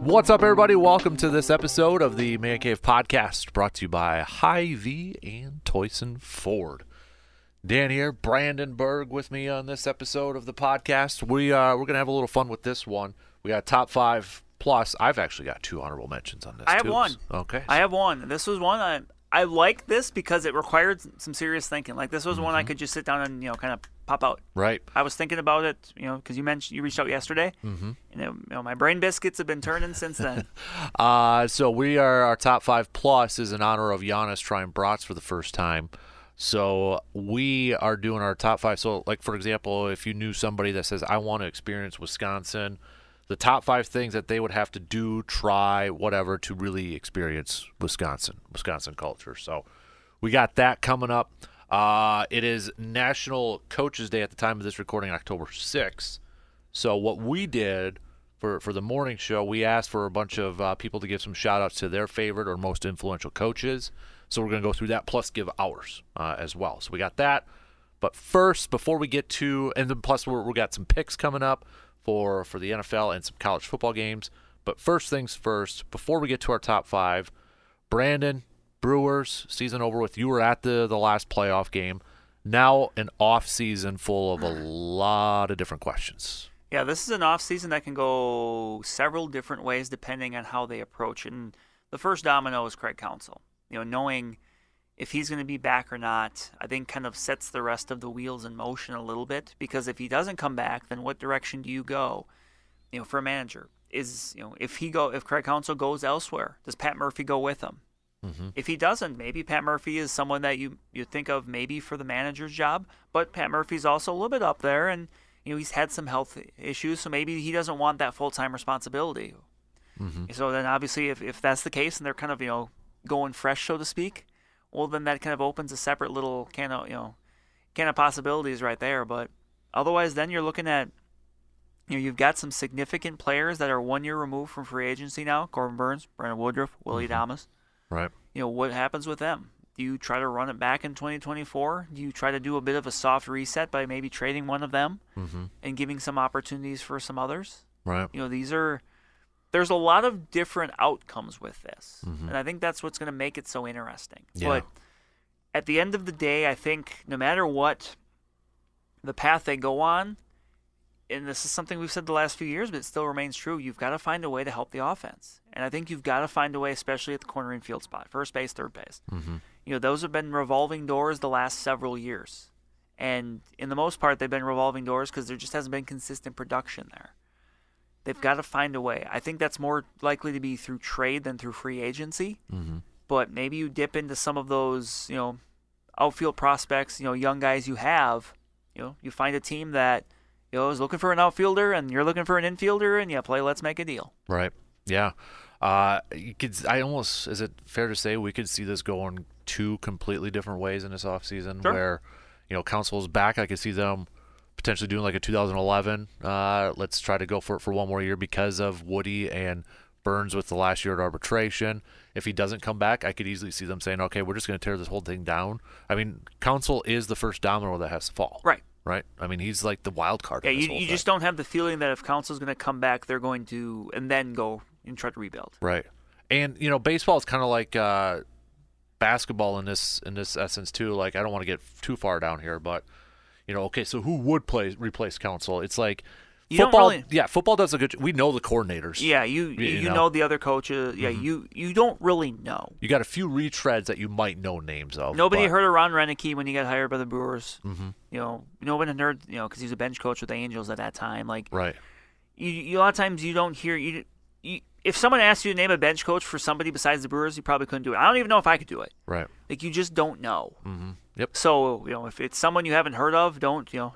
What's up, everybody? Welcome to this episode of the Man Cave Podcast, brought to you by Hy-Vee and Toyson Ford. Dan here, Brandon Berg with me on this episode of the podcast. We uh, we're gonna have a little fun with this one. We got top five plus. I've actually got two honorable mentions on this. I have too. one. Okay. I have one. This was one I I like this because it required some serious thinking. Like this was one Mm-hmm. I could just sit down and you know kind of pop out. right. I was thinking about it, you know, because you mentioned you reached out yesterday, mm-hmm. and it, you know my brain biscuits have been turning since then. Uh, so we are our top five plus is in honor of Giannis trying brats for the first time. So we are doing our top five. So, like for example, if you knew somebody that says I want to experience Wisconsin, the top five things that they would have to do, try, whatever, to really experience Wisconsin, Wisconsin culture. So we got that coming up. Uh, it is National Coaches Day at the time of this recording, October 6th. So what we did for for the morning show, we asked for a bunch of uh, people to give some shout outs to their favorite or most influential coaches. So we're going to go through that plus give ours uh, as well. So we got that. But first, before we get to, and then plus we're, we got some picks coming up for for the NFL and some college football games. But first things first, before we get to our top five, Brandon Brewers season over with. You were at the the last playoff game. Now an off season full of a lot of different questions. yeah, this is an off season that can go several different ways depending on how they approach it. And the first domino is Craig Counsell. You know, knowing if he's going to be back or not, I think kind of sets the rest of the wheels in motion a little bit. Because if he doesn't come back, then what direction do you go? You know, for a manager, is you know if he go if Craig Counsell goes elsewhere, does Pat Murphy go with him? Mm-hmm. If he doesn't, maybe Pat Murphy is someone that you you think of maybe for the manager's job. But Pat Murphy's also a little bit up there, and you know he's had some health issues, so maybe he doesn't want that full time responsibility. Mm-hmm. So then, obviously, if, if that's the case, and they're kind of you know going fresh, so to speak, well, then that kind of opens a separate little can of you know can of possibilities right there. But otherwise, then you're looking at you know you've got some significant players that are one year removed from free agency now: Corbin Burnes, Brandon Woodruff, Willie mm-hmm. Adames. Right. You know what happens with them? Do you try to run it back in 2024? Do you try to do a bit of a soft reset by maybe trading one of them Mm-hmm. and giving some opportunities for some others? Right. You know, these are there's a lot of different outcomes with this. Mhm. And I think that's what's going to make it so interesting. Yeah. But at the end of the day, I think no matter what the path they go on, and this is something we've said the last few years, but it still remains true, you've got to find a way to help the offense. And I think you've got to find a way, especially at the corner infield spot, first base, third base. Mm-hmm. You know, those have been revolving doors the last several years. And in the most part, they've been revolving doors because there just hasn't been consistent production there. They've got to find a way. I think that's more likely to be through trade than through free agency. Mm-hmm. But maybe you dip into some of those, you know, outfield prospects, you know, young guys you have. You know, you find a team that, you know, is looking for an outfielder and you're looking for an infielder and you play, let's make a deal. Right. Yeah. Uh, you could. I almost. Is it fair to say we could see this going two completely different ways in this offseason Sure. where, you know, Counsell's back. I could see them potentially doing like a 2011. Uh, let's try to go for it for one more year because of Woody and Burnes with the last year at arbitration. If he doesn't come back, I could easily see them saying, "Okay, we're just going to tear this whole thing down." I mean, Counsell is the first domino that has to fall. Right. Right. I mean, he's like the wild card. Yeah, you, you just don't have the feeling that if Counsell's going to come back, they're going to, and then go and try to rebuild. Right. And you know, baseball is kind of like uh, basketball in this in this essence too. Like I don't want to get too far down here, but you know, okay, so who would play replace Counsell? It's like You football. really- Yeah, football does a good. We know the coordinators. Yeah, you You you, know. know. the other coaches. Yeah, you you don't really know. You got a few retreads that you might know names of. Nobody but- heard of Ron Roenicke when he got hired by the Brewers. Mhm. You know, no one had heard. You know, because he was a bench coach with the Angels at that time. Like, Right. you, you, a lot of times you don't hear you, you. If someone asked you to name a bench coach for somebody besides the Brewers, you probably couldn't do it. I don't even know if I could do it. Right. Like, you just don't know. Mm-hmm. Yep. So you know, if it's someone you haven't heard of, don't you know.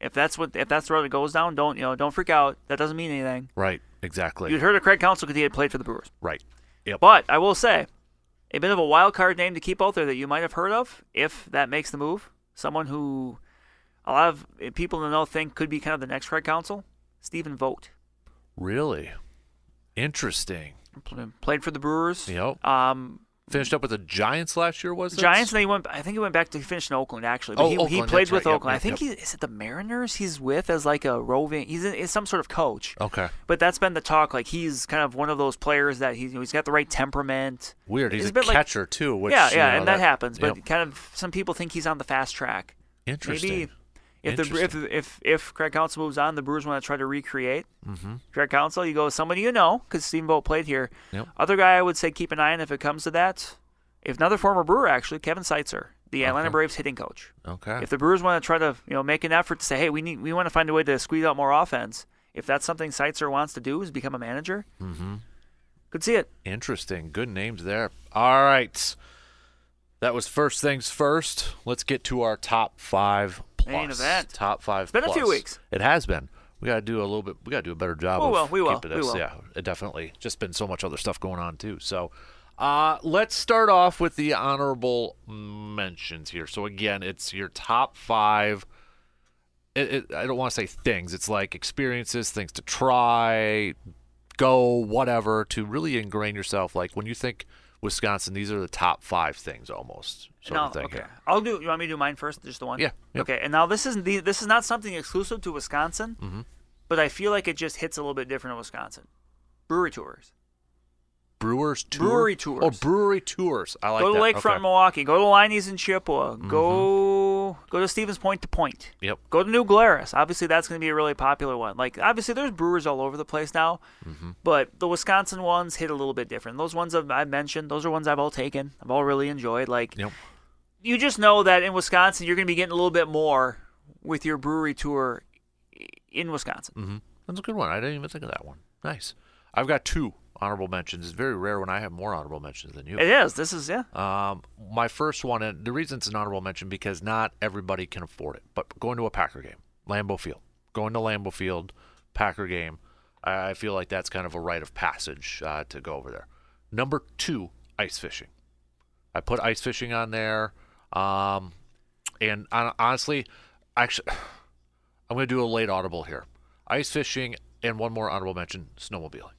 If that's what if that's the road it goes down, don't you know? Don't freak out. That doesn't mean anything. Right. Exactly. You'd heard of Craig Counsell because he had played for the Brewers. right. Yep. But I will say, a bit of a wild card name to keep out there that you might have heard of, if that makes the move. Someone who a lot of people in the know think could be kind of the next Craig Counsell, Stephen Vogt. Really. Interesting. Played for the Brewers. Yep. Um, Finished up with the Giants last year, was it? Giants, and then he went. I think he went back to finish in Oakland actually. But Oh, he, he played with right. Yep, Oakland. I think yep. he is it the Mariners. He's with as like a roving. He's in, is some sort of coach. Okay. But that's been the talk. Like he's kind of one of those players that he's he's got the right temperament. Weird. He's It's a bit like- catcher too, which yeah, you yeah, know, and that, happens. But yep. kind of some people think he's on the fast track. interesting. Maybe if the if if if Craig Counsell moves on, the Brewers want to try to recreate. mm-hmm. Craig Counsell, you go with somebody you know because Steve Vogt played here. Yep. Other guy I would say keep an eye on if it comes to that. If another former Brewer actually, Kevin Seitzer, the Atlanta Okay. Braves hitting coach. Okay. If the Brewers want to try to you know make an effort to say, hey, we need we want to find a way to squeeze out more offense. If that's something Seitzer wants to do, is become a manager. mm-hmm. Could see it. Interesting. Good names there. All right. That was first things first. Let's get to our top five. Main event. Top five. It's been a few weeks. It has been. We got to do a little bit. We got to do a better job. We of will, we will, keeping we will. Yeah, it definitely. Just been so much other stuff going on too. So, uh, let's start off with the honorable mentions here. So again, it's your top five. It, it, I don't want to say things. It's like experiences, things to try, go, whatever, to really ingrain yourself. Like when you think Wisconsin, these are the top five things almost. Sort no, of thing okay. here. I'll do. You want me to do mine first? Just the one. Yeah, yep. Okay. And now this isn't the, this is not something exclusive to Wisconsin, Mhm. but I feel like it just hits a little bit different in Wisconsin. Brewery tours. Brewers tour. Brewery Oh, tours. brewery tours. I like go to that. Lakefront okay. Mm-hmm. Milwaukee. Go to Leinie's in Chippewa. Go go to Stevens Point to Point. Yep. Go to New Glarus. Obviously, that's going to be a really popular one. Like, obviously, there's brewers all over the place now, Mm-hmm. but the Wisconsin ones hit a little bit different. Those ones I've, I've mentioned, those are ones I've all taken. I've all really enjoyed. Like, Yep. you just know that in Wisconsin, you're going to be getting a little bit more with your brewery tour in Wisconsin. Mm-hmm. That's a good one. I didn't even think of that one. Nice. I've got two honorable mentions. It's very rare when I have more honorable mentions than you. It is. This is yeah. Um, my first one, and the reason it's an honorable mention because not everybody can afford it. But going to a Packer game, Lambeau Field, going to Lambeau Field, Packer game, I I feel like that's kind of a rite of passage uh, to go over there. Number two, ice fishing. I put ice fishing on there, um, and hon- honestly, actually, I'm going to do a late audible here. Ice fishing and one more honorable mention: snowmobiling.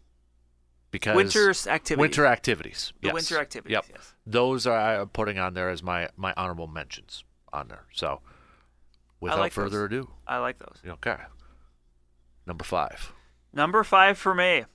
Because Winter's activities. winter activities. The yes. winter activities. Yep. Yes. Those are I'm putting on there as my my honorable mentions on there. So, without like further those. ado, I like those. okay. Number five. Number five for me.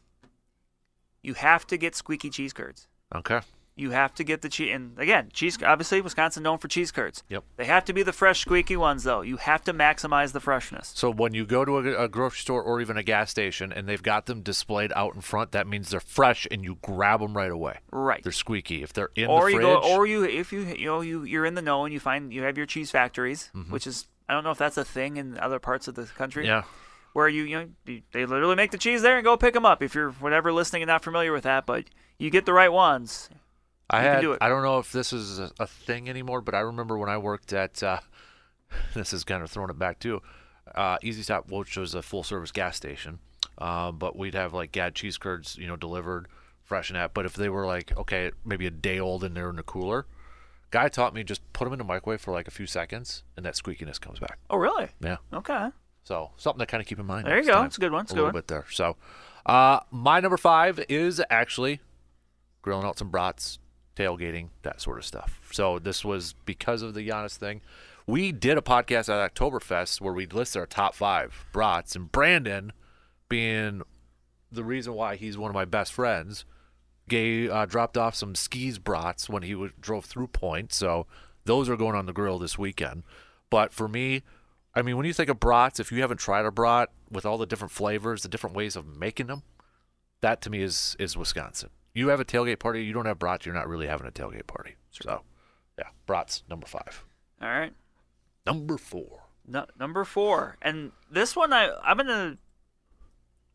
You have to get squeaky cheese curds. Okay. You have to get the cheese. And again, cheese. Obviously, Wisconsin known for cheese curds. Yep. They have to be the fresh, squeaky ones, though. You have to maximize the freshness. So when you go to a, a grocery store or even a gas station and they've got them displayed out in front, that means they're fresh and you grab them right away. Right. They're squeaky. If they're in or the you fridge, go, or you, if you, you know, you you're in the know and you find you have your cheese factories, Mhm. which is I don't know if that's a thing in other parts of the country. yeah, Where you, you know, you- they literally make the cheese there and go pick them up. If you're whatever listening and not familiar with that, but you get the right ones. I You had. do it. I don't know if this is a, a thing anymore, but I remember when I worked at. Uh, this is kind of throwing it back too. Uh, Easy Stop, which was a full service gas station, uh, but we'd have like GAD cheese curds, you know, delivered fresh and that. But if they were like okay, maybe a day old and they're in the cooler, guy taught me just put them in the microwave for like a few seconds, and that squeakiness comes back. Oh, really? Yeah. Okay. So something to kind of keep in mind. There you go. It's a good one. It's a good little one. bit there. So, uh, my number five is actually grilling out some brats, tailgating, that sort of stuff. So this was because of the Giannis thing. We did a podcast at Oktoberfest where we listed our top five brats, and Brandon, being the reason why he's one of my best friends, gave uh, dropped off some skis brats when he w- drove through Point. So those are going on the grill this weekend. But for me, I mean, when you think of brats, if you haven't tried a brat with all the different flavors, the different ways of making them, that to me is is Wisconsin. You have a tailgate party, you don't have brats, you're not really having a tailgate party. So, yeah, brats number five. All right. Number four. No, number four, and this one I I'm gonna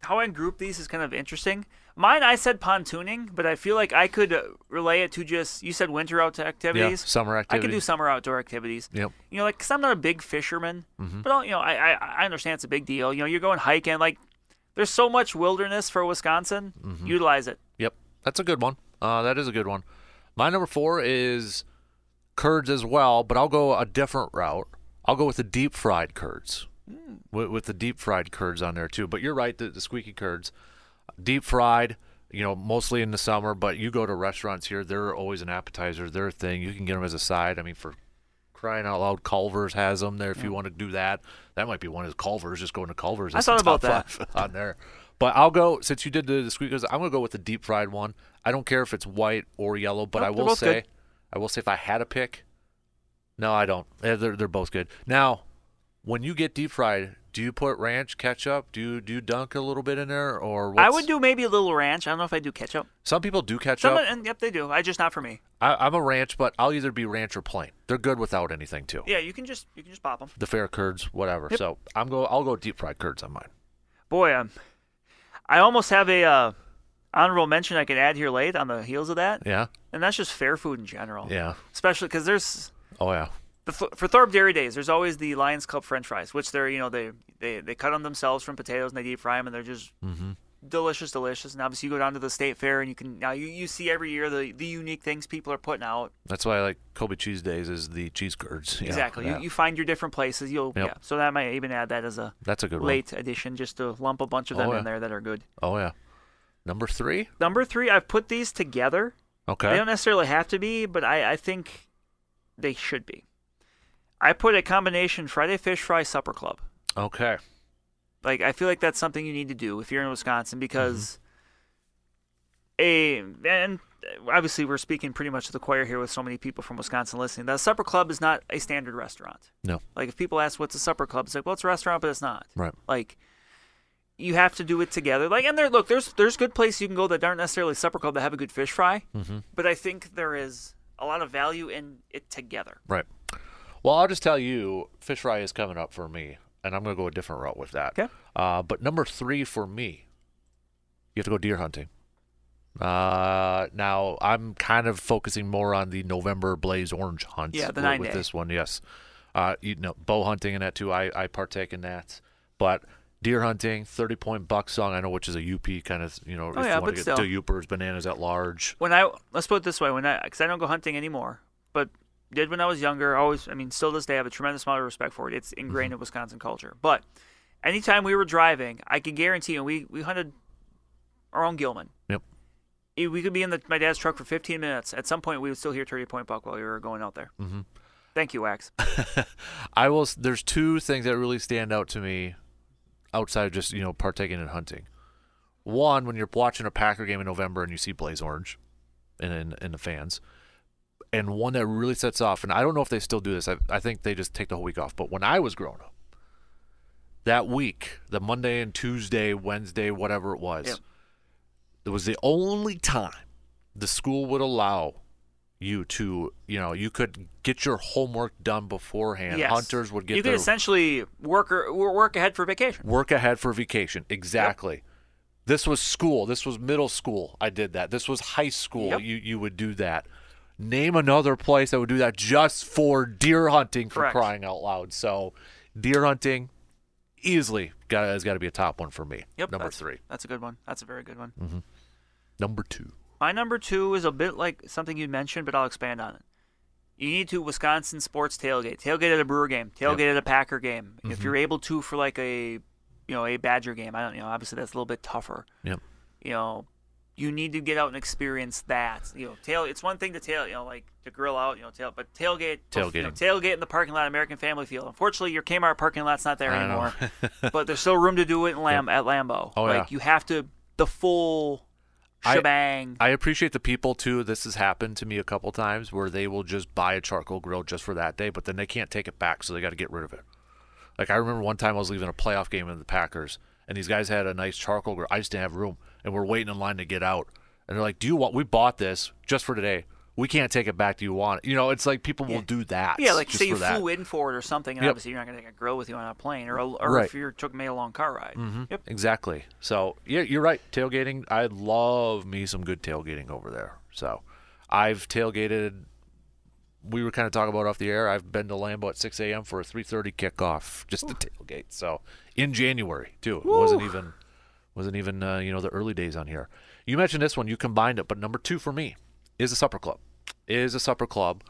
how I group these is kind of interesting. Mine I said pontooning, but I feel like I could uh, relay it to just you said winter out Yeah, activities. summer activities. I could do summer outdoor activities. Yep. You know, like because I'm not a big fisherman, Mhm. but I'll, you know, I, I I understand it's a big deal. You know, you're going hiking. Like, there's so much wilderness for Wisconsin. Mm-hmm. Utilize it. That's a good one. Uh, that is a good one. My number four is curds as well, but I'll go a different route. I'll go with the deep fried curds, with, with the deep fried curds on there too. But you're right, the, the squeaky curds, deep fried. You know, mostly in the summer, but you go to restaurants here, they're always an appetizer. They're a thing. You can get them as a side. I mean, for crying out loud, Culver's has them there. If you want to do that, that might be one of Culver's. Just going to Culver's. I thought about that on there. But I'll go since you did the, the squeakers. I'm gonna go with the deep fried one. I don't care if it's white or yellow, but Nope, I will say, good. I will say if I had a pick, no, I don't. They're they're both good. Now, when you get deep fried, do you put ranch, ketchup? Do you do you dunk a little bit in there, or I would do maybe a little ranch. I don't know if I do ketchup. Some people do ketchup. Some, and yep, they do. I just not for me. I, I'm a ranch, but I'll either be ranch or plain. They're good without anything too. Yeah, you can just you can just pop them. The fair curds, whatever. Yep. So I'm go. I'll go deep fried curds on mine. Boy, um, I almost have a uh, honorable mention I could add here late on the heels of that, Yeah, and that's just fair food in general. yeah. Especially because there's Oh yeah. the, for Thorpe Dairy Days, there's always the Lions Club French fries, which they're you know they they they cut them themselves from potatoes and they deep fry them and they're just Mm-hmm. Delicious, delicious. And obviously you go down to the state fair and you can now you, you see every year the the unique things people are putting out. That's why I like Colby cheese days is the cheese curds. Yeah, exactly. yeah. You, you find your different places. You'll Yep. yeah. So that might even add that as a That's a good one. late addition, just to lump a bunch of them Oh, yeah. in there that are good. Oh yeah. Number three. Number three, I've put these together. Okay. They don't necessarily have to be, but I, I think they should be. I put a combination Friday Fish Fry Supper Club. Okay. Like I feel like that's something you need to do if you're in Wisconsin because a and obviously we're speaking pretty much to the choir here with so many people from Wisconsin listening. The supper club is not a standard restaurant. No. Like if people ask what's a supper club, it's like well it's a restaurant, but it's not. Right. Like you have to do it together. Like and there look there's there's good places you can go that aren't necessarily supper club that have a good fish fry, Mm-hmm. but I think there is a lot of value in it together. Right. Well, I'll just tell you, fish fry is coming up for me, and I'm gonna go a different route with that. Okay. Uh, but number three for me, you have to go deer hunting. Uh, now I'm kind of focusing more on the November blaze orange hunt. Yeah, the with, nine with day. this one. Yes. Uh, you know, bow hunting and that too. I I partake in that, but. Deer hunting, thirty point buck song. I know which is a UP kind of, you know, Oh, if yeah, you want to get still. to Yoopers, bananas at large. when I let's put it this way, when I because I don't go hunting anymore, but did when I was younger. Always, I mean, still to this day, I have a tremendous amount of respect for it. It's ingrained in Wisconsin culture. But anytime we were driving, I can guarantee, and we we hunted our own Gilman. Yep. We could be in the, my dad's truck for 15 minutes. At some point, we would still hear 30 point buck while we were going out there. Mhm. Thank you, Wax. I will. There's two things that really stand out to me, outside of just you know partaking in hunting. One, when you're watching a Packer game in November and you see blaze orange, in in, in the fans, and one that really sets off. And I don't know if they still do this. I, I think they just take the whole week off. But when I was growing up, that week, the Monday and Tuesday, Wednesday, whatever it was, Yep. it was the only time the school would allow you to, you know, you could get your homework done beforehand. Yes. Hunters would get you could essentially work or, work ahead for vacation. work ahead for vacation. Exactly. This was school. This was middle school. I did that. This was high school. Yep. You you would do that. Name another place that would do that just for deer hunting for Correct. crying out loud. So, deer hunting easily got has got to be a top one for me. Yep. Number that's- 3. That's a good one. That's a very good one. Number 2. My number two is a bit like something you mentioned, but I'll expand on it. You need to Wisconsin sports tailgate, tailgate at a Brewer game, tailgate at a Packer game. If Mm-hmm. you're able to for like a, you know, a Badger game, I don't, you know, obviously that's a little bit tougher. Yep. You know, you need to get out and experience that. You know, tail. It's one thing to tail, you know, like to grill out, you know, tail, but tailgate, you know, tailgate in the parking lot, American Family Field. Unfortunately, your Kmart parking lot's not there I anymore, but there's still room to do it in Lam- at Lambeau. Oh, like yeah. you have to the full I- shebang. I appreciate the people too. This has happened to me a couple times where they will just buy a charcoal grill just for that day, but then they can't take it back, so they got to get rid of it. Like I remember one time I was leaving a playoff game in the Packers, and these guys had a nice charcoal grill. I just didn't have room, and we're waiting in line to get out. And they're like, "Do you want? We bought this just for today. We can't take it back. Do you want it? You know, it's like people Yeah. will do that. Yeah, like say you flew in for it or something, and Yep. obviously you're not going to take a grill with you on a plane, or, or Right. if you took made a long car ride. Mhm. Yep. Exactly. So yeah, you're right. Tailgating. I love me some good tailgating over there. So I've tailgated. We were kind of talking about off the air. I've been to Lambeau at 6 a.m. for a 3:30 kickoff just to tailgate. So in January too. It wasn't even wasn't even uh, you know the early days on here. You mentioned this one. You combined it, but number two for me is a supper club. Is a supper club,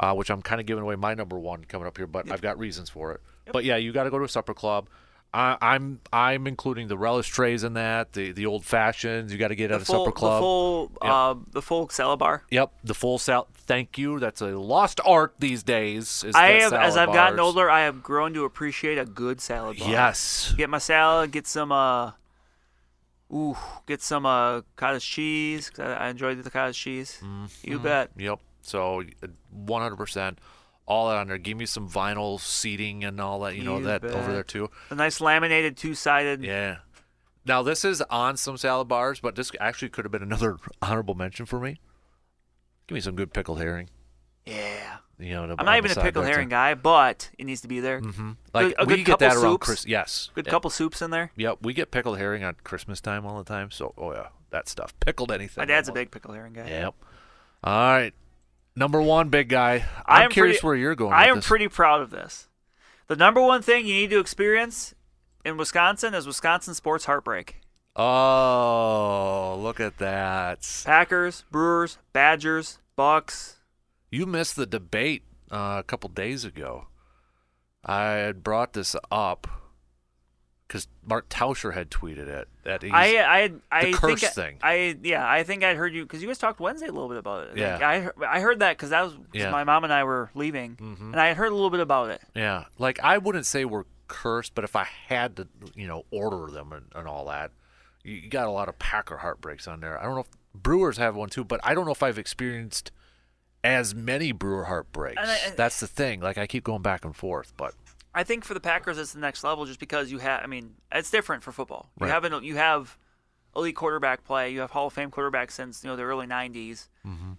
uh, which I'm kind of giving away my number one coming up here, but I've got reasons for it. But yeah, you got to go to a supper club. I, I'm I'm including the relish trays in that, the the old fashions. You got to get The at a supper club. the full, Yep. uh, the full salad bar. Yep, the full sal. Thank you. That's a lost art these days. Is I have, as I've gotten older, I have grown to appreciate a good salad bar. Yes. Get my salad. Get some. Uh, ooh, get some uh cottage cheese. I, I enjoyed the cottage cheese. You bet. Yep. So, uh, 100%. All that on there. Give me some vinyl seating and all that. You know You that over there too. The nice laminated two-sided. Yeah. Now this is on some salad bars, but this actually could have been another honorable mention for me. Give me some good pickled herring. Yeah. You know, I'm not even a pickled herring guy, but it needs to be there. Mm-hmm. Like a we good get that couple around soups. Chris. Yes. Good couple soups in there. Yep, we get pickled herring on Christmas time all the time. So, oh yeah, that stuff. Pickled anything. My dad's a big pickle herring guy. Yep. All right. Number one, big guy. I'm am curious pretty- where you're going. I am this. pretty proud of this. The number one thing you need to experience in Wisconsin is Wisconsin sports heartbreak. Oh, look at that! Packers, Brewers, Badgers, Bucks. You missed the debate uh, a couple days ago. I had brought this up because Mark Tauscher had tweeted it. That he's, I I I curse think I- thing. I yeah I think I'd heard you because you guys talked Wednesday a little bit about it. Like, Yeah. I heard- I heard that because that was 'cause Yeah. my mom and I were leaving, Mhm. and I had heard a little bit about it. Yeah, like I wouldn't say we're cursed, but if I had to, you know, order them and, and all that, you, you got a lot of Packer heartbreaks on there. I don't know if Brewers have one too, but I don't know if I've experienced as many Brewer heartbreaks. I- That's the thing. Like I keep going back and forth, but I think for the Packers, it's the next level just because you have. I mean, it's different for football. You Right. have an, you have elite quarterback play. You have Hall of Fame quarterbacks since you know the early '90s. Mm-hmm.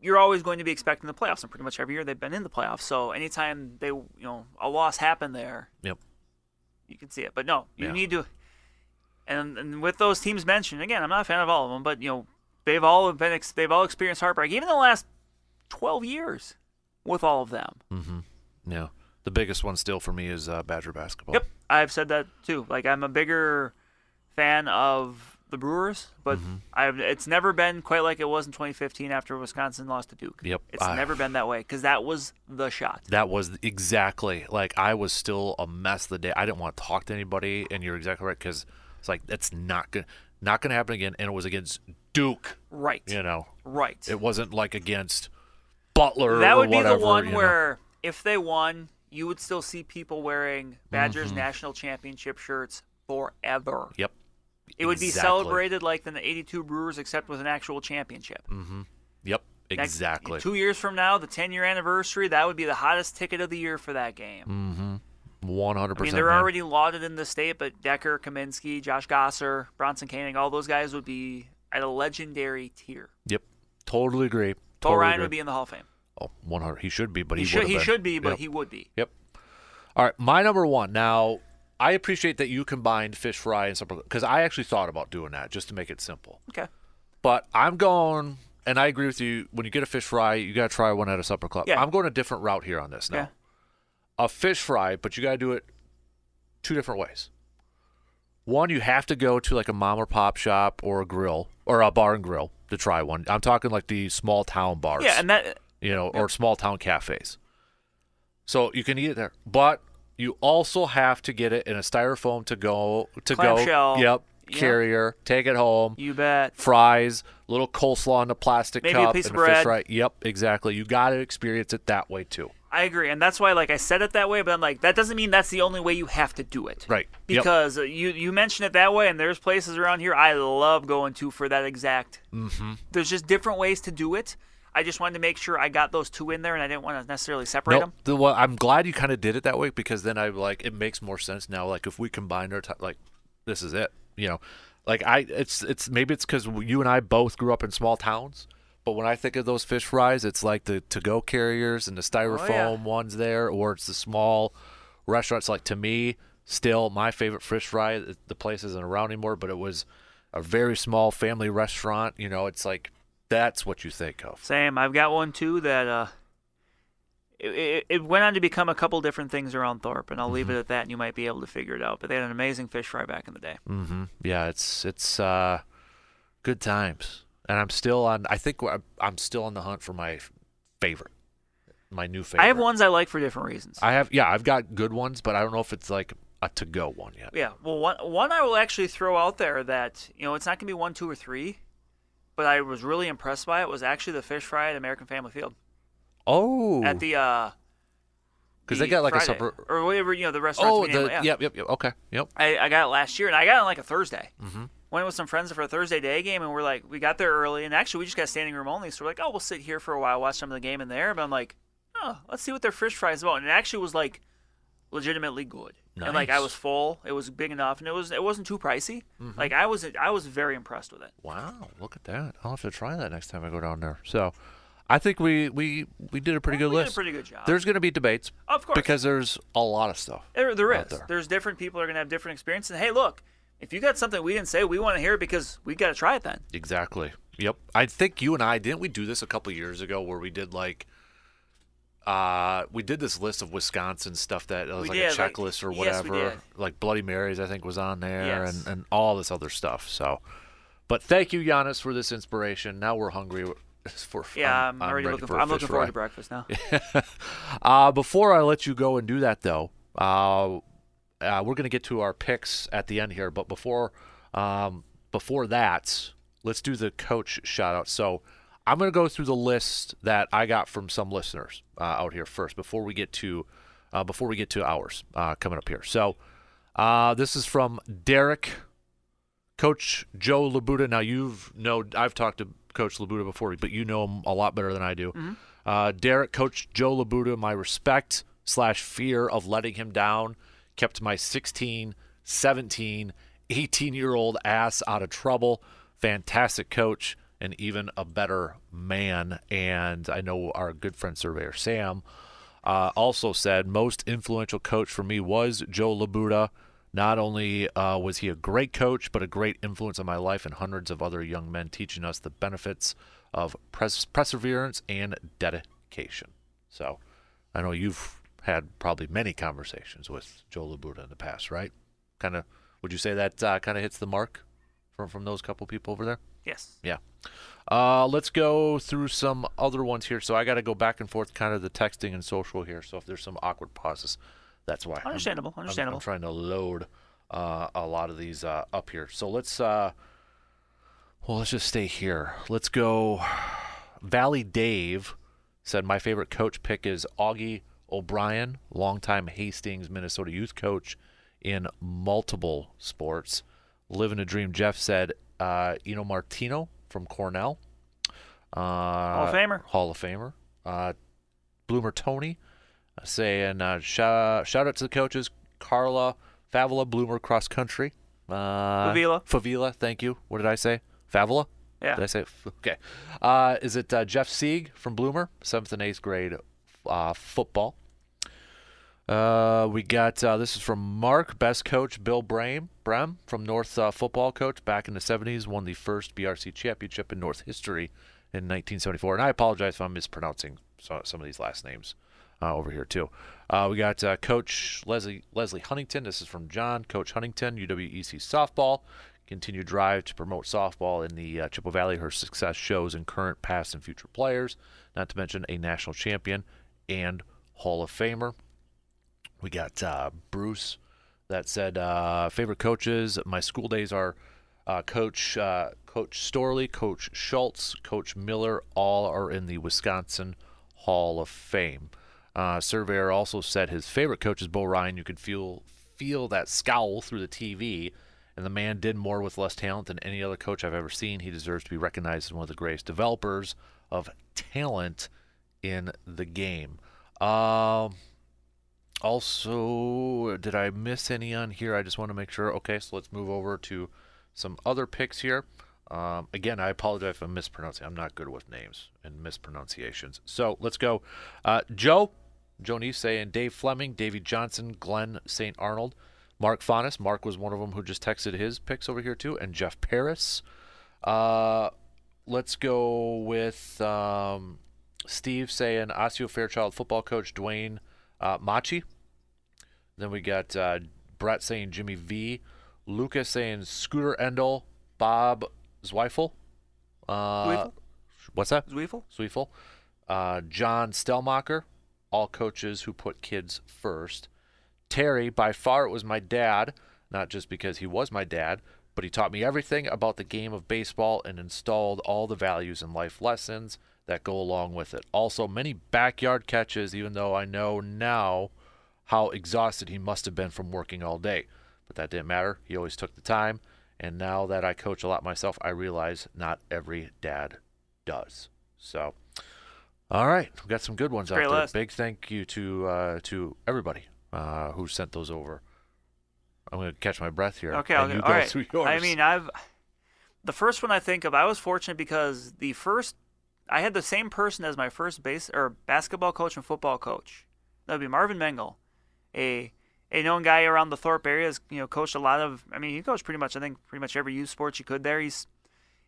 You're always going to be expecting the playoffs, and pretty much every year they've been in the playoffs. So anytime they, you know, a loss happened there, Yep. you can see it. But no, you Yeah. need to. And, and with those teams mentioned, again, I'm not a fan of all of them, but you know, they've all been ex- they've all experienced heartbreak, even the last 12 years, with all of them. mm-hmm. yeah, the biggest one still for me is uh, Badger basketball. Yep, I've said that too. Like I'm a bigger fan of the Brewers, but Mm-hmm. I've it's never been quite like it was in 2015 after Wisconsin lost to Duke. Yep, it's I- never been that way because that was the shot. That was exactly like I was still a mess the day. I didn't want to talk to anybody, and you're exactly right because it's like that's not gonna not gonna happen again. And it was against Duke, Right, you know. right. It wasn't like against Butler. that would be the one you know. where if they won, you would still see people wearing Badgers Mm-hmm. national championship shirts forever. Yep. It would be celebrated like the 82 Brewers, except with an actual championship. Yep. Next- Exactly. two years from now, the 10 year anniversary, that would be the hottest ticket of the year for that game. One hundred I mean, percent. they're already lauded in the state, but Dekker, Kaminsky, Josh Gasser, Bronson Koenig, all those guys would be at a legendary tier. Yep. Totally agree. Totally Ryan agree. would be in the Hall of Fame. Oh, 100. He should be, but He, he, should. He been. should be, but Yep. he would be. Yep. All right, my number one. Now, I appreciate that you combined fish fry and supper because I actually thought about doing that just to make it simple. Okay. But I'm going, and I agree with you. When you get a fish fry, you got to try one at a supper club. Yeah. I'm going a different route here on this now. Okay. A fish fry, but you got to do it two different ways. One, you have to go to like a mom or pop shop or a grill or a bar and grill to try one. I'm talking like the small town bars Yeah, and that you know, or small town cafes. So you can eat it there, but you also have to get it in a styrofoam to go to go. Yep, Yep. carrier. Take it home. you bet. Fries, little coleslaw in a plastic Maybe a cup, piece and of a fish bread. fry. Yep, exactly. You got to experience it that way too. I agree, and that's why, like I said it that way, but I'm like, that doesn't mean that's the only way you have to do it. Right. Because uh you you mentioned it that way, and there's places around here I love going to for that exact. Mm-hmm. There's just different ways to do it. I just wanted to make sure I got those two in there, and I didn't want to necessarily separate Nope. them. The, well, I'm glad you kind of did it that way because then I like it makes more sense now. Like if we combine our ti like this is it. You know, like I it's it's maybe it's because you and I both grew up in small towns. But when I think of those fish fries, it's like the to-go carriers and the styrofoam ones there, or it's the small restaurants. Like to me, still my favorite fish fry. The place isn't around anymore, but it was a very small family restaurant. You know, it's like that's what you think of. Same. I've got one too that uh, it, it, it went on to become a couple different things around Thorpe, and I'll leave Mm-hmm. it at that, and you might be able to figure it out. But they had an amazing fish fry back in the day. Mm-hmm. Yeah, it's it's uh, good times, and I'm still on. I think I'm- still on the hunt for my favorite, my new favorite. I have ones I like for different reasons. I have yeah, I've got good ones, but I don't know if it's like a to go one yet. Yeah. Well, one one I will actually throw out there that you know it's not gonna be one, two, or three, but I was really impressed by it was actually the fish fry at American Family Field Oh, at the uh. because they got like a Friday, supper. or whatever you know the restaurant. Oh, the yeah. yep, yep, yep. Okay, yep. I, I got it last year, and I got it on like a Thursday. Mm-hmm. Went with some friends for a Thursday day game, and we're like, we got there early, and actually we just got standing room only, so we're like, oh, we'll sit here for a while, watch some of the game in there. But I'm like, oh, let's see what their fish fry is about, and it actually was like legitimately good. And like I was full, it was big enough, and it was it wasn't too pricey. Mm-hmm. Like I was I was very impressed with it. Wow, look at that. I'll have to try that next time I go down there. So, I think we we we did a pretty good we list. pretty good job. There's going to be debates of course, because there's a lot of stuff. there, there is. there. There's different people are gonna have different experiences. And hey, look, if you got something we didn't say, we want to hear it because we got to try it then. Exactly. Yep. I think you and I didn't we do this a couple years ago where we did like uh we did this list of Wisconsin stuff that was We like did, a like- checklist or yes, we whatever. did. Like Bloody Marys I think was on there Yes. and and all this other stuff. So but thank you Giannis for this inspiration. Now we're hungry for Yeah, I'm, I'm, already looking for I'm looking forward fry. to breakfast now. uh, before I let you go and do that, though, uh, uh, we're going to get to our picks at the end here. But before, um, before that, let's do the coach shout out. So I'm going to go through the list that I got from some listeners uh, out here first before we get to uh, before we get to ours uh, coming up here. So uh, this is from Derek, Coach Joe Labuda. Now you've know I've talked to Coach Labuda before, but you know him a lot better than I do. Uh, Derek, Coach Joe Labuda, my respect slash fear of letting him down kept my 16, 17, 18 year old ass out of trouble. Fantastic coach and even a better man. And I know our good friend surveyor Sam uh, also said most influential coach for me was Joe Labuda. Not only uh, was he a great coach, but a great influence on my life and hundreds of other young men, teaching us the benefits of pres- perseverance and dedication. So, I know you've had probably many conversations with Joe Labuda in the past, right? Kind of, would you say that uh, kind of hits the mark from from those couple people over there? Yes. Yeah. Uh, let's go through some other ones here. So I got to go back and forth, kind of the texting and social here. So if there's some awkward pauses, that's why. I'm- Understandable. I'm- Understandable. I'm, trying to load uh, a lot of these uh, up here. So let's. Uh, well, let's just stay here. Let's go. Valley Dave said my favorite coach pick is Augie O'Brien, longtime Hastings, Minnesota youth coach in multiple sports. Living a dream. Jeff said uh, Eno Martino from Cornell. Uh, Hall of Famer. Hall of Famer. Uh, Bloomer Tony uh, saying uh, shout, shout out to the coaches Carla Favela Bloomer cross country. Uh, Favila. Favela, thank you. What did I say? Favela? Yeah. Did I say? Okay. Uh, is it uh, Jeff Sieg from Bloomer, seventh and eighth grade uh, football? Uh, we got uh, this is from Mark, best coach Bill Brame, Brem from North uh, football coach back in the 70s, won the first BRC championship in North history in 1974. And I apologize if I'm mispronouncing some of these last names uh, over here too. Uh, we got uh, Coach Leslie Leslie Huntington. This is from John, Coach Huntington, UWEC softball. Continued drive to promote softball in the uh, Chippewa Valley. Her success shows in current, past, and future players. Not to mention a national champion and Hall of Famer. We got uh, Bruce that said uh, favorite coaches. My school days are uh, Coach uh, Coach Storley, Coach Schultz, Coach Miller. All are in the Wisconsin Hall of Fame. Uh, Surveyor also said his favorite coach is Bo Ryan. You could feel feel that scowl through the TV, and the man did more with less talent than any other coach I've ever seen. He deserves to be recognized as one of the greatest developers of talent in the game. Um, also, did I miss any on here? I just want to make sure. Okay, so let's move over to some other picks here. Um, again, I apologize I'm mispronouncing. I'm not good with names and mispronunciations. So let's go. Uh, Joe, Joe Neese saying Dave Fleming, Davy Johnson, Glenn St. Arnold, Mark Faunus. Mark was one of them who just texted his picks over here too, and Jeff Paris. Uh, let's go with um, Steve saying Osseo Fairchild football coach Dwayne uh, Machi. Then we got uh, Brett saying Jimmy V. Lucas saying Scooter Endel, Bob Zweifel. Uh, Zweifel? What's that? Zweifel? Zweifel. Uh, John Stellmacher, all coaches who put kids first. Terry, by far, it was my dad, not just because he was my dad, but he taught me everything about the game of baseball and installed all the values and life lessons that go along with it. Also, many backyard catches, even though I know now how exhausted he must have been from working all day. But that didn't matter. He always took the time. And now that I coach a lot myself, I realize not every dad does. So, all right, we got some good ones Great out there. list. Big thank you to uh, to everybody uh, who sent those over. I'm gonna catch my breath here. Okay, okay, you go right. I mean, I've the first one I think of. I was fortunate because the first I had the same person as my first base or basketball coach and football coach. That would be Marvin Mengel, a a known guy around the Thorpe area. Has you know coached a lot of. I mean, he coached pretty much I think pretty much every youth sports you could there. He's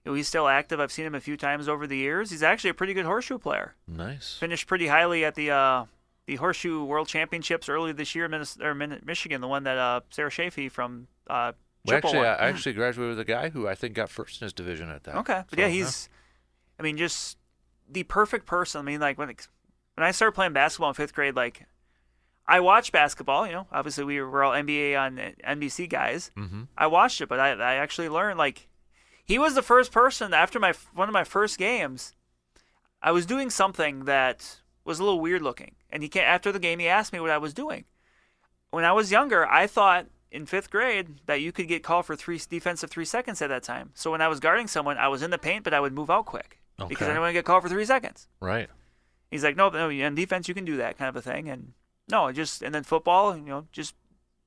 you know, he's still active. I've seen him a few times over the years. He's actually a pretty good horseshoe player. nice. Finished pretty highly at the uh, the horseshoe world championships earlier this year in Minnes- or Min- Michigan. The one that uh, Sarah Shafee from uh, Well, actually. I actually graduated with a guy who I think got first in his division at that. Okay, but So, yeah, he's. I mean, just the perfect person. I mean, like when it, when I started playing basketball in fifth grade, like I watched basketball. You know, obviously we were all NBA on NBC guys. Mm-hmm. I watched it, but I, I actually learned like he was the first person after my one of my first games. I was doing something that was a little weird looking, and he came, after the game he asked me what I was doing. When I was younger, I thought in fifth grade that you could get called for three defensive three seconds at that time. So when I was guarding someone, I was in the paint, but I would move out quick because I Okay. didn't want to get called for three seconds. Right. He's like, no, no, in defense you can do that kind of a thing, and no, just and then football, you know, just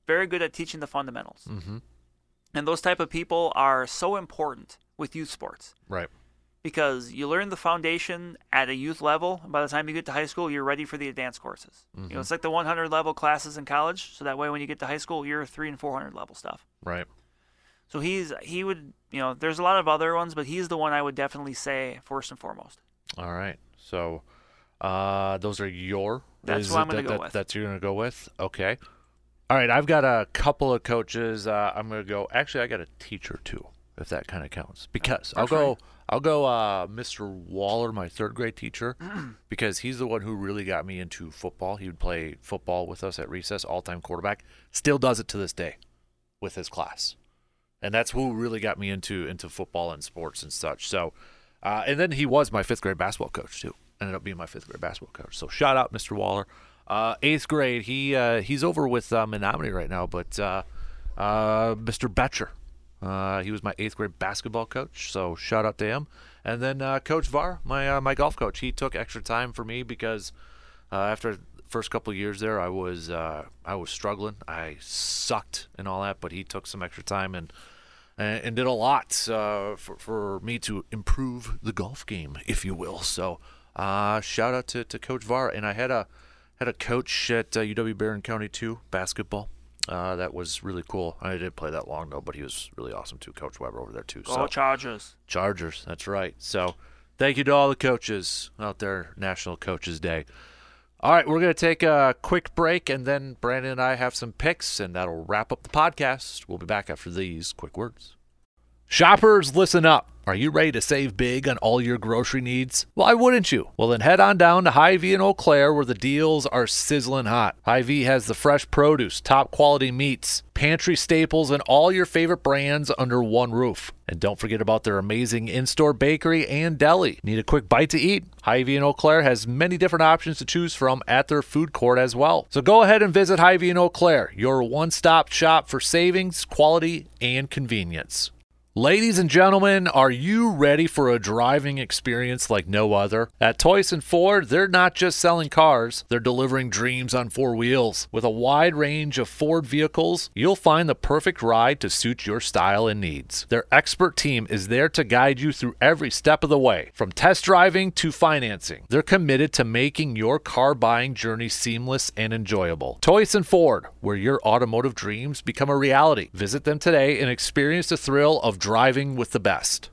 very good at teaching the fundamentals. Mm-hmm. And those type of people are so important with youth sports Right. because you learn the foundation at a youth level. And by the time you get to high school, you're ready for the advanced courses. You know, it's like the 100 level classes in college. So that way, when you get to high school, you're three and 400 level stuff. Right. So he's he would you know there's a lot of other ones, but he's the one I would definitely say first and foremost. All right. So, uh, those are your. That's what I'm gonna that- go that- with. That's you're gonna go with. Okay. All right. I've got a couple of coaches. Uh, I'm gonna go. Actually, I got a teacher too, if that kind of counts. Because I'll go. I'll go. Uh, Mr. Waller, my third grade teacher, because he's the one who really got me into football. He would play football with us at recess, all-time quarterback. Still does it to this day, with his class and that's who really got me into into football and sports and such. So, uh, and then he was my fifth grade basketball coach too. Ended up being my fifth grade basketball coach. So shout out, Mr. Waller. Uh, eighth grade, he uh, he's over with uh, Menomonie right now, but uh, uh, Mr. Betcher, uh, he was my eighth grade basketball coach. So shout out to him. And then Coach Var, my my golf coach, he took extra time for me because after the first couple of years there, I was uh, I was struggling. I sucked and all that, but he took some extra time and and, and did a lot uh, for for me to improve the golf game, if you will. So uh, shout out to, to Coach Var. And I had a had a coach at uh, UW Barron County too, basketball. Uh, that was really cool. I didn't play that long though, but he was really awesome too. Coach Weber over there too. Go so Chargers! Chargers. That's right. So thank you to all the coaches out there, National Coaches Day. All right, we're going to take a quick break, and then Brandon and I have some picks, and that'll wrap up the podcast. We'll be back after these quick words. Shoppers, listen up. Are you ready to save big on all your grocery needs? Why wouldn't you? Well, then head on down to Hy-Vee in Eau Claire where the deals are sizzling hot. Hy-Vee has the fresh produce, top quality meats, pantry staples, and all your favorite brands under one roof. And don't forget about their amazing in-store bakery and deli. Need a quick bite to eat? Hy-Vee in Eau Claire has many different options to choose from at their food court as well. So go ahead and visit Hy-Vee in Eau Claire, your one-stop shop for savings, quality, and convenience. Ladies and gentlemen, are you ready for a driving experience like no other? At Toys and Ford, they're not just selling cars, they're delivering dreams on four wheels. With a wide range of Ford vehicles, you'll find the perfect ride to suit your style and needs. Their expert team is there to guide you through every step of the way, from test driving to financing. They're committed to making your car buying journey seamless and enjoyable. Toys and Ford, where your automotive dreams become a reality. Visit them today and experience the thrill of driving with the best.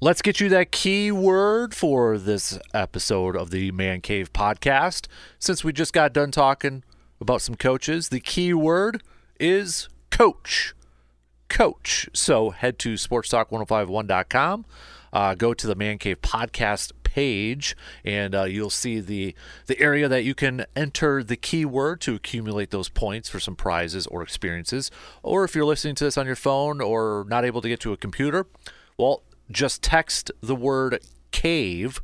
Let's get you that key word for this episode of the Man Cave podcast. Since we just got done talking about some coaches, the key word is coach. Coach. So head to sportstalk1051.com, uh, go to the Man Cave podcast page, and uh, you'll see the the area that you can enter the keyword to accumulate those points for some prizes or experiences. Or if you're listening to this on your phone or not able to get to a computer, well, just text the word cave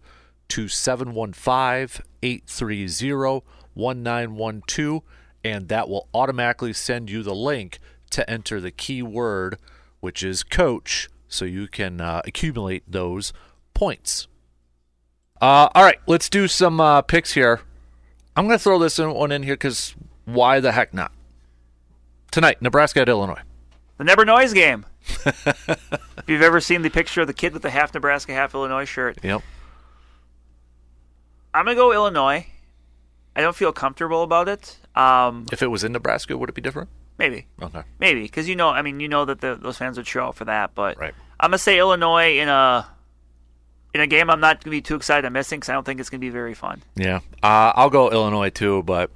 to 715 830 1912, and that will automatically send you the link to enter the keyword, which is coach, so you can uh, accumulate those points. Uh, all right, let's do some uh, picks here. I'm going to throw this one in here because why the heck not? Tonight, Nebraska at Illinois. The Never Noise game. if you've ever seen the picture of the kid with the half Nebraska, half Illinois shirt, Yep. I'm gonna go Illinois. I don't feel comfortable about it. Um, If it was in Nebraska, would it be different? maybe, Okay. maybe because you know, I mean, you know that the, those fans would show up for that. But Right. I'm gonna say Illinois in a in a game I'm not gonna be too excited I'm missing because I don't think it's gonna be very fun. Yeah. Uh, I'll go Illinois too, but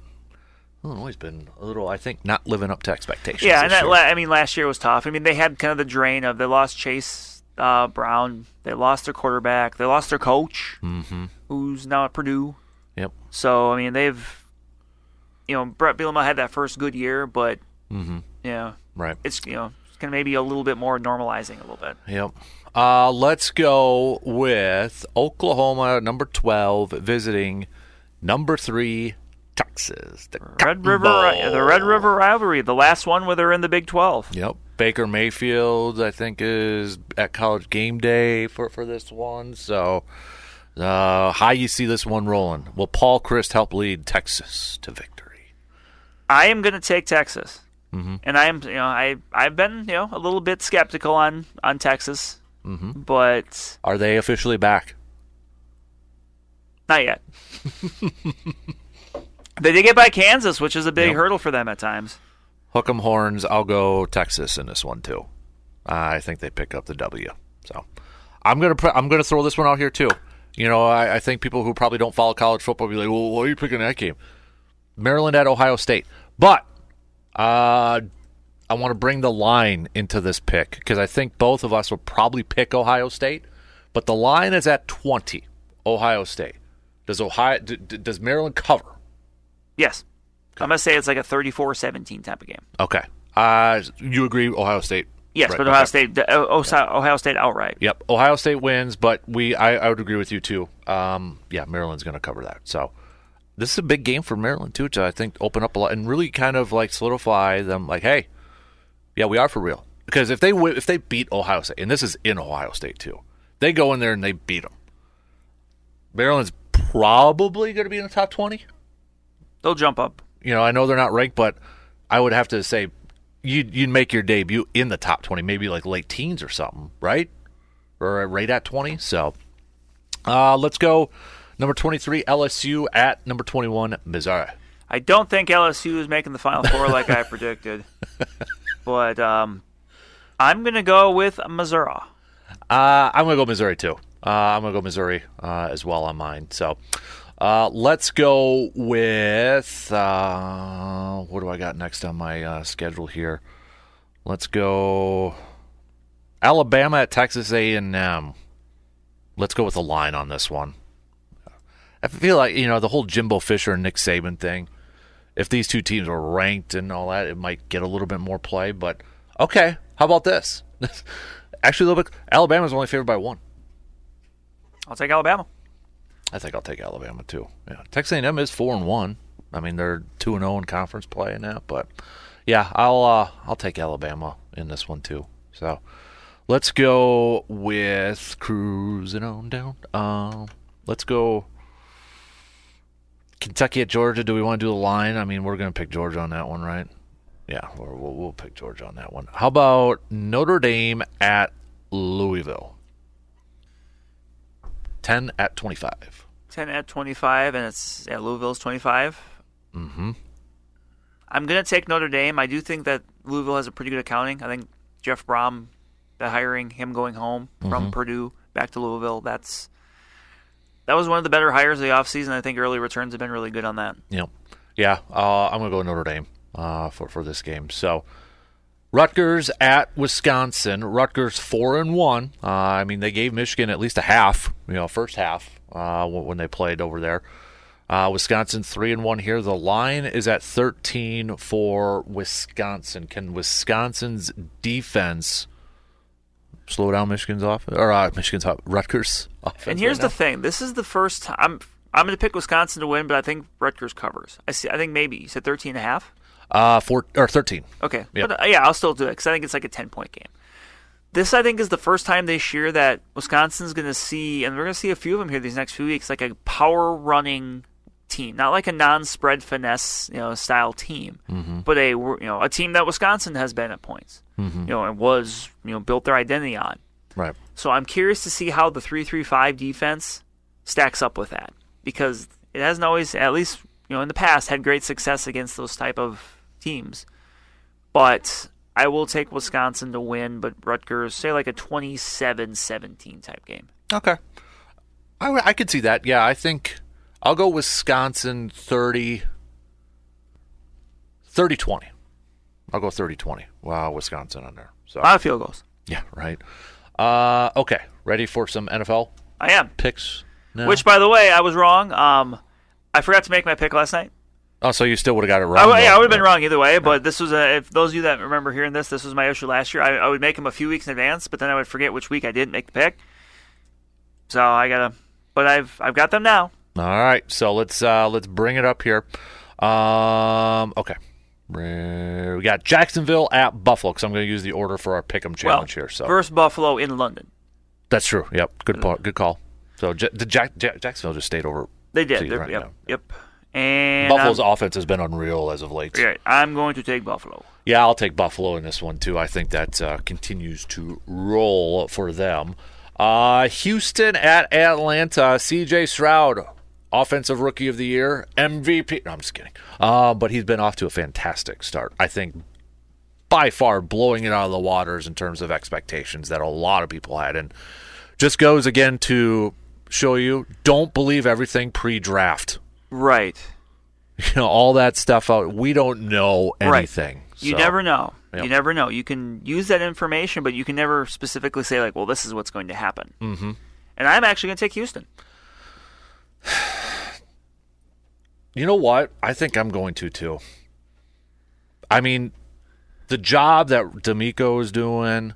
Illinois has been a little, I think, not living up to expectations. Yeah, and that, la- I mean, last year was tough. I mean, they had kind of the drain of they lost Chase uh, Brown, they lost their quarterback, they lost their coach, mm-hmm. who's now at Purdue. Yep. So I mean, they've, you know, Bret Bielema had that first good year, but Mm-hmm. yeah, Right. it's you know, it's of maybe a little bit more normalizing a little bit. Yep. Uh, let's go with Oklahoma, number 12, visiting number 3, Texas. The Red River, Bowl. the Red River rivalry, the last one where they're in the Big Twelve. Yep. Baker Mayfield, I think, is at college game day for, for this one. So, uh, how you see this one rolling? Will Paul Christ help lead Texas to victory? I am going to take Texas, Mhm. and I am you know I I've been you know a little bit skeptical on on Texas, Mhm. but Are they officially back? not yet. they did get by Kansas, which is a big Yep. hurdle for them at times. Hook 'em horns. I'll go Texas in this one too. I think they pick up the W. So I'm gonna put, I'm gonna throw this one out here too. You know, I, I think people who probably don't follow college football will be like, "Well, why are you picking that game?" Maryland at Ohio State, but uh, I want to bring the line into this pick because I think both of us will probably pick Ohio State, but the line is at 20. Ohio State. Does Ohio d- d- does Maryland cover? Yes, I'm going to say it's like a 34-17 type of game. Okay. Uh, you agree Ohio State Yes, Right, but Ohio okay. State, uh, Ohio Ohio State outright. Yep, Ohio State wins, but we I, I would agree with you too. Um, yeah, Maryland's going to cover that. So this is a big game for Maryland too to I think open up a lot and really kind of like solidify them. Like, hey, yeah, we are for real. Because if they if they beat Ohio State, and this is in Ohio State too, they go in there and they beat them. Maryland's probably going to be in the top twenty. They'll jump up. You know, I know they're not ranked, but I would have to say you'd you'd make your debut in the top twenty, maybe like late teens or something, right? Or right at twenty. So, uh, let's go. Number twenty-three, LSU at number twenty-one, Missouri. I don't think LSU is making the Final Four like I predicted, but um, I'm going to go with Missouri. Uh, I'm gonna go Missouri too. Uh, I'm gonna go Missouri uh, as well on mine. So, uh, let's go with uh, what do I got next on my uh, schedule here? Let's go Alabama at Texas A&M. Let's go with a line on this one. I feel like you know the whole Jimbo Fisher and Nick Saban thing. If these two teams were ranked and all that, it might get a little bit more play. But okay, how about this? Actually, a little bit. Alabama's only favored by one. I'll take Alabama. I think I'll take Alabama too. Yeah, Texas A&M is four and one. I mean, they're two and zero in conference play now, but yeah, I'll uh, I'll take Alabama in this one too. So let's go with cruising on down. Um, let's go Kentucky at Georgia. Do we want to do the line? I mean, we're gonna pick Georgia on that one, right? Yeah, we'll we'll pick Georgia on that one. How about Notre Dame at Louisville? Ten at twenty-five. 10 at 25, and it's at Louisville's 25. Mm-hmm. I'm going to take Notre Dame. I do think that Louisville has a pretty good accounting. I think Jeff Brohm, the hiring, him going home from Purdue back to Louisville, that's that was one of the better hires of the offseason. I think early returns have been really good on that. Yep. Yeah, uh, I'm gonna go Notre Dame uh, for for this game. So Rutgers at Wisconsin. Rutgers four and one. Uh, I mean, they gave Michigan at least a half, you know, first half uh, when they played over there. Uh, Wisconsin three and one here. The line is at thirteen for Wisconsin. Can Wisconsin's defense slow down Michigan's off or uh, Michigan's off, Rutgers offense? And here's right the thing: this is the first time I'm I'm going to pick Wisconsin to win, but I think Rutgers covers. I see. I think maybe you said 13 and a half. uh, four or thirteen. Okay, Yep. but uh, yeah, I'll still do it because I think it's like a 10 point game. This I think is the first time this year that Wisconsin's going to see, and we're going to see a few of them here these next few weeks, like a power running team, not like a non-spread finesse you know style team, mm-hmm. but a you know a team that Wisconsin has been at points, mm-hmm. you know, and was you know built their identity on. Right. So I'm curious to see how the three-three-five defense stacks up with that because it hasn't always, at least you know, in the past, had great success against those type of teams. But I will take Wisconsin to win, but Rutgers say like a 27-17 type game. Okay. I, I could see that. Yeah, I think I'll go Wisconsin 30 30 20. I'll go 30 20. Wow, Wisconsin on there. So A lot of field goals. yeah, right. Uh, okay, ready for some NFL I am. picks? No? Which, by the way, I was wrong. Um, I forgot to make my pick last night. Oh, so you still would have got it I, wrong. w- yeah. I would have been wrong either way. But this was a, if those of you that remember hearing this, this was my issue last year. I, I would make them a few weeks in advance, but then I would forget which week I didn't make the pick. So I gotta, but I've I've got them now. All right, so let's uh, let's bring it up here. Um, okay, we got Jacksonville at Buffalo because I'm going to use the order for our pick'em challenge well, here. So first Buffalo in London. that's true. Yep, good pa- good call. So J- the Jack- Jack- Jacksonville just stayed over. They did. Right yep, now. yep. And Buffalo's I'm, offense has been unreal as of late. right, I'm going to take Buffalo. Yeah, I'll take Buffalo in this one too. I think that uh, continues to roll for them. Uh, Houston at Atlanta. C.J. Stroud, offensive rookie of the year, MVP. No, I'm just kidding. Uh, but he's been off to a fantastic start. I think by far blowing it out of the waters in terms of expectations that a lot of people had, and just goes again to show you don't believe everything pre-draft. Right. You know all that stuff out. We don't know Right. anything. You so- never know. Yep. You never know. You can use that information, but you can never specifically say like, "Well, this is what's going to happen." Mm-hmm. And I'm actually going to take Houston. You know what? I think I'm going to too. I mean, the job that DeMeco is doing,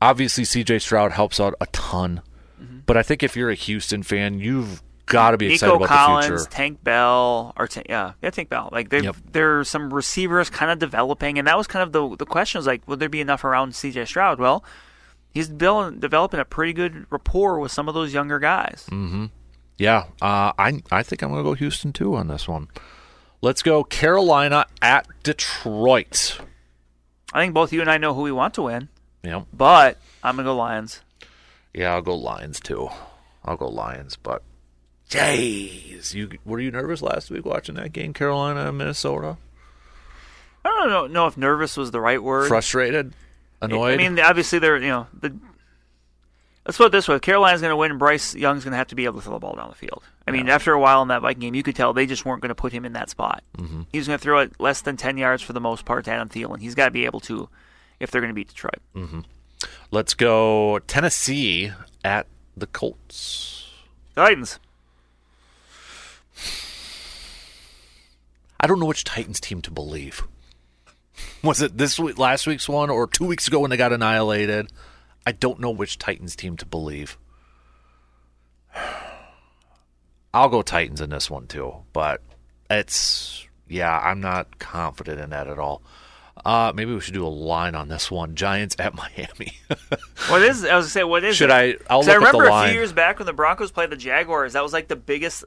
obviously CJ Stroud helps out a ton. Mm-hmm. But I think if you're a Houston fan, you've got to be excited Nico about Collins, the future. Tank Dell, or Ta- yeah, yeah, Tank Dell. Like there, Yep. there's some receivers kind of developing, and that was kind of the the question was like, would there be enough around C.J. Stroud? Well, he's building, developing a pretty good rapport with some of those younger guys. Mm-hmm. Yeah, uh, I I think I'm going to go Houston too on this one. Let's go Carolina at Detroit. I think both you and I know who we want to win, Yeah, but I'm gonna go Lions. yeah, I'll go Lions too. I'll go Lions, but jeez, you were you nervous last week watching that game, Carolina and Minnesota? I don't know, know if nervous was the right word. Frustrated, annoyed. I mean, obviously they're you know the. Let's put it this way: if Carolina's going to win, Bryce Young's going to have to be able to throw the ball down the field. I mean, after a while in that Viking game, you could tell they just weren't going to put him in that spot. Mm-hmm. He was going to throw it less than ten yards for the most part to Adam Thielen. He's got to be able to, if they're going to beat Detroit. Let's go Tennessee at the Colts. Titans. I don't know which Titans team to believe. Was it this week, last week's one, or two weeks ago when they got annihilated? I don't know which Titans team to believe. I'll go Titans in this one too, but it's yeah, I'm not confident in that at all. Uh, maybe we should do a line on this one. Giants at Miami. What is? I was to say, what is? should it? I? I'll look I remember a line. few years back when the Broncos played the Jaguars. That was like the biggest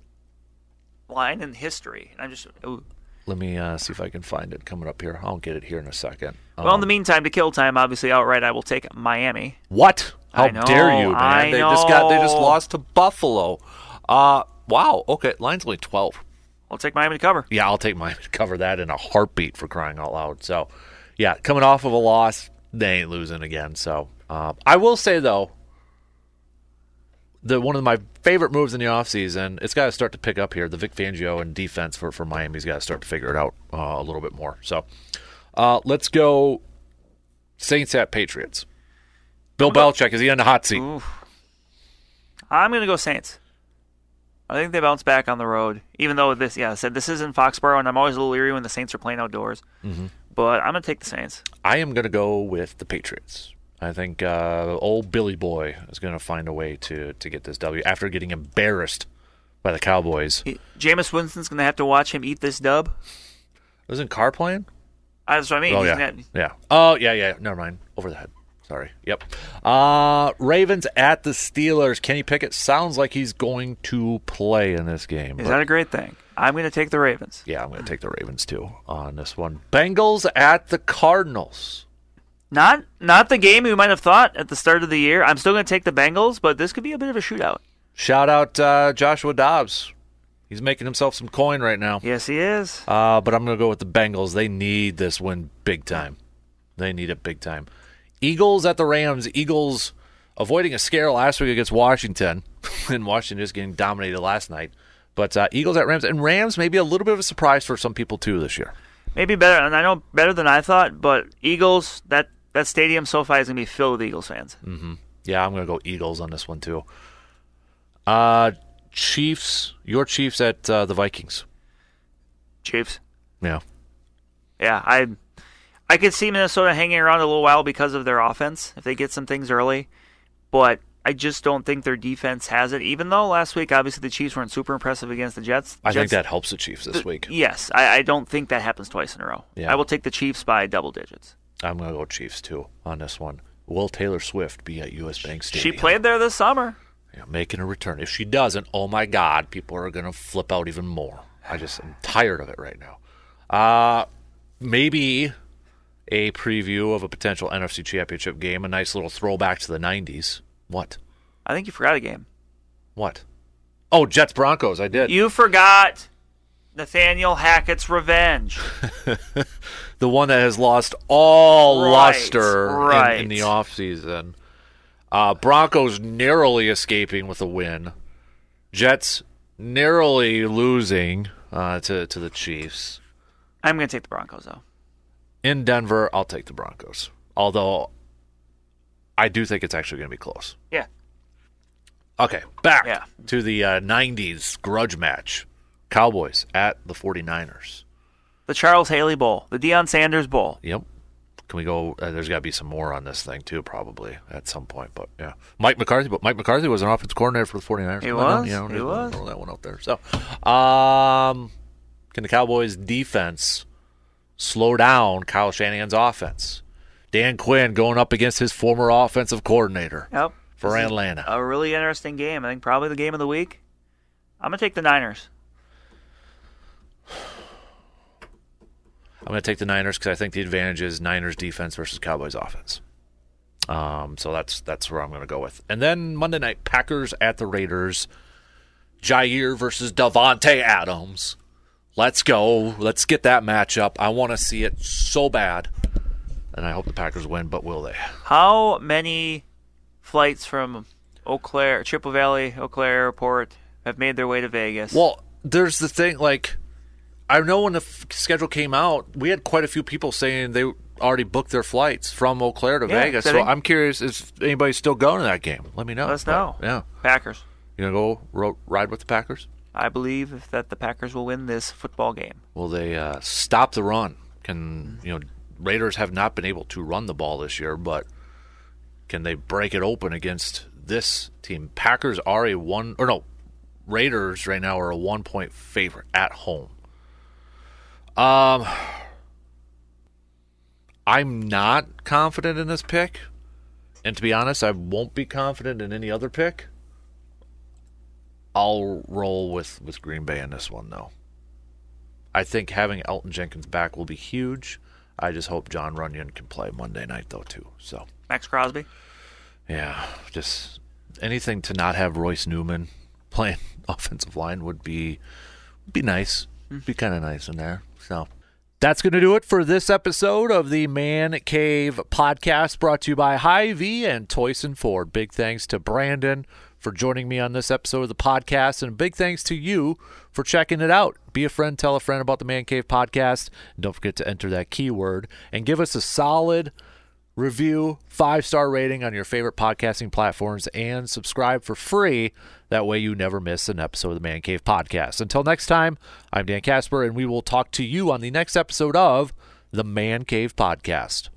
line in history. And I'm just. Ooh. Let me uh, see if I can find it coming up here. I'll get it here in a second. Well, in Um, the meantime, to kill time, obviously outright, I will take Miami. What? How I know, dare you, man? I they just got they just lost to Buffalo. Uh wow. Okay, line's only twelve. I'll take Miami to cover. Yeah, I'll take my cover that in a heartbeat for crying out loud. So, yeah, coming off of a loss, they ain't losing again. So, uh, I will say though, the one of my favorite moves in the offseason, it's got to start to pick up here. The Vic Fangio and defense for for Miami's got to start to figure it out uh, a little bit more. So, uh, let's go Saints at Patriots. Bill Belichick is he on the hot seat? Oof. I'm going to go Saints. I think they bounce back on the road, even though this, yeah, I said this isn't Foxborough, and I'm always a little leery when the Saints are playing outdoors. Mm-hmm. But I'm going to take the Saints. I am going to go with the Patriots. I think uh, old Billy Boy is going to find a way to to get this W after getting embarrassed by the Cowboys. He, Jameis Winston's going to have to watch him eat this dub. Wasn't Carr playing? That's what I mean. Oh He's yeah, gonna- yeah. Oh yeah, yeah. Never mind. Over the head. Sorry. Yep. Uh, Ravens at the Steelers. Kenny Pickett sounds like he's going to play in this game. Is but- that a great thing? I'm going to take the Ravens. yeah, I'm going to take the Ravens too on this one. Bengals at the Cardinals. Not not the game we might have thought at the start of the year. I'm still going to take the Bengals, but this could be a bit of a shootout. Shout out uh, Joshua Dobbs. He's making himself some coin right now. Yes, he is. Uh, but I'm going to go with the Bengals. They need this win big time. They need it big time. Eagles at the Rams. Eagles avoiding a scare last week against Washington, and Washington just getting dominated last night. But uh, Eagles at Rams, and Rams maybe a little bit of a surprise for some people too this year. Maybe better, and I know better than I thought. But Eagles, that that stadium SoFi is going to be filled with Eagles fans. Yeah, I'm going to go Eagles on this one too. Uh, Chiefs, your Chiefs at uh, the Vikings. Chiefs. Yeah, Yeah, I I could see Minnesota hanging around a little while because of their offense if they get some things early, but I just don't think their defense has it. Even though last week, obviously, the Chiefs weren't super impressive against the Jets. I think that helps the Chiefs this week. Yes, I, I don't think that happens twice in a row. Yeah. I will take the Chiefs by double digits. I'm going to go Chiefs too on this one. Will Taylor Swift be at U.S. Bank Stadium? She played there this summer. Yeah, making a return. If she doesn't, oh my God, people are going to flip out even more. I just am tired of it right now. Uh, maybe a preview of a potential NFC Championship game, a nice little throwback to the 90s. What? I think you forgot a game. What? Oh, Jets Broncos. I did. You forgot Nathaniel Hackett's revenge. the one that has lost all Right, luster in- in, the offseason. Uh, Broncos narrowly escaping with a win. Jets narrowly losing uh, to to the Chiefs. I'm going to take the Broncos though. In Denver, I'll take the Broncos. Although I do think it's actually going to be close. Yeah. Okay, back Yeah. to the uh, 90s grudge match. Cowboys at the 49ers. The Charles Haley Bowl, the Deion Sanders Bowl. Yep. Can we go? Uh, there's got to be some more on this thing too, probably at some point. But yeah, Mike McCarthy. But Mike McCarthy was an offensive coordinator for the 49ers. He was, You know, he was. Throw that one out there. So, um, can the Cowboys defense slow down Kyle Shanahan's offense? Dan Quinn going up against his former offensive coordinator Yep. for This Atlanta. A really interesting game. I think probably the game of the week. I'm going to take the Niners. I'm going to take the Niners because I think the advantage is Niners defense versus Cowboys offense. Um, so that's that's where I'm going to go with. And then Monday night, Packers at the Raiders. Jaire versus Davante Adams. Let's go. Let's get that matchup. I want to see it so bad. And I hope the Packers win, but will they? How many flights from Eau Claire, Chippewa Valley, Eau Claire Airport have made their way to Vegas? Well, there's the thing. Like, I know when the f- schedule came out, we had quite a few people saying they already booked their flights from Eau Claire to Yeah, Vegas. So I'm curious, is anybody still going to that game? Let me know. Let us know. yeah. Packers. You gonna go ro- ride with the Packers? I believe that the Packers will win this football game. Will they uh, stop the run? Can you know Raiders have not been able to run the ball this year, but can they break it open against this team? Packers are a one or no Raiders right now are a one point favorite at home. Um, I'm not confident in this pick, and to be honest, I won't be confident in any other pick. I'll roll with with Green Bay in this one though. I think having Elgton Jenkins back will be huge. I just hope Jon Runyan can play Monday night though too. So Maxx Crosby. yeah, just anything to not have Royce Newman playing offensive line would be be nice. Be kind of nice in there. So that's going to do it for this episode of the Man Cave podcast brought to you by Hy-Vee and Toyson Ford. Big thanks to Brandon for joining me on this episode of the podcast, and big thanks to you for checking it out. Be a friend, tell a friend about the Man Cave podcast, don't forget to enter that keyword and give us a solid review, five star rating on your favorite podcasting platforms, and subscribe for free. That way, you never miss an episode of the Man Cave Podcast. Until next time, I'm Dan Casper, and we will talk to you on the next episode of the Man Cave Podcast.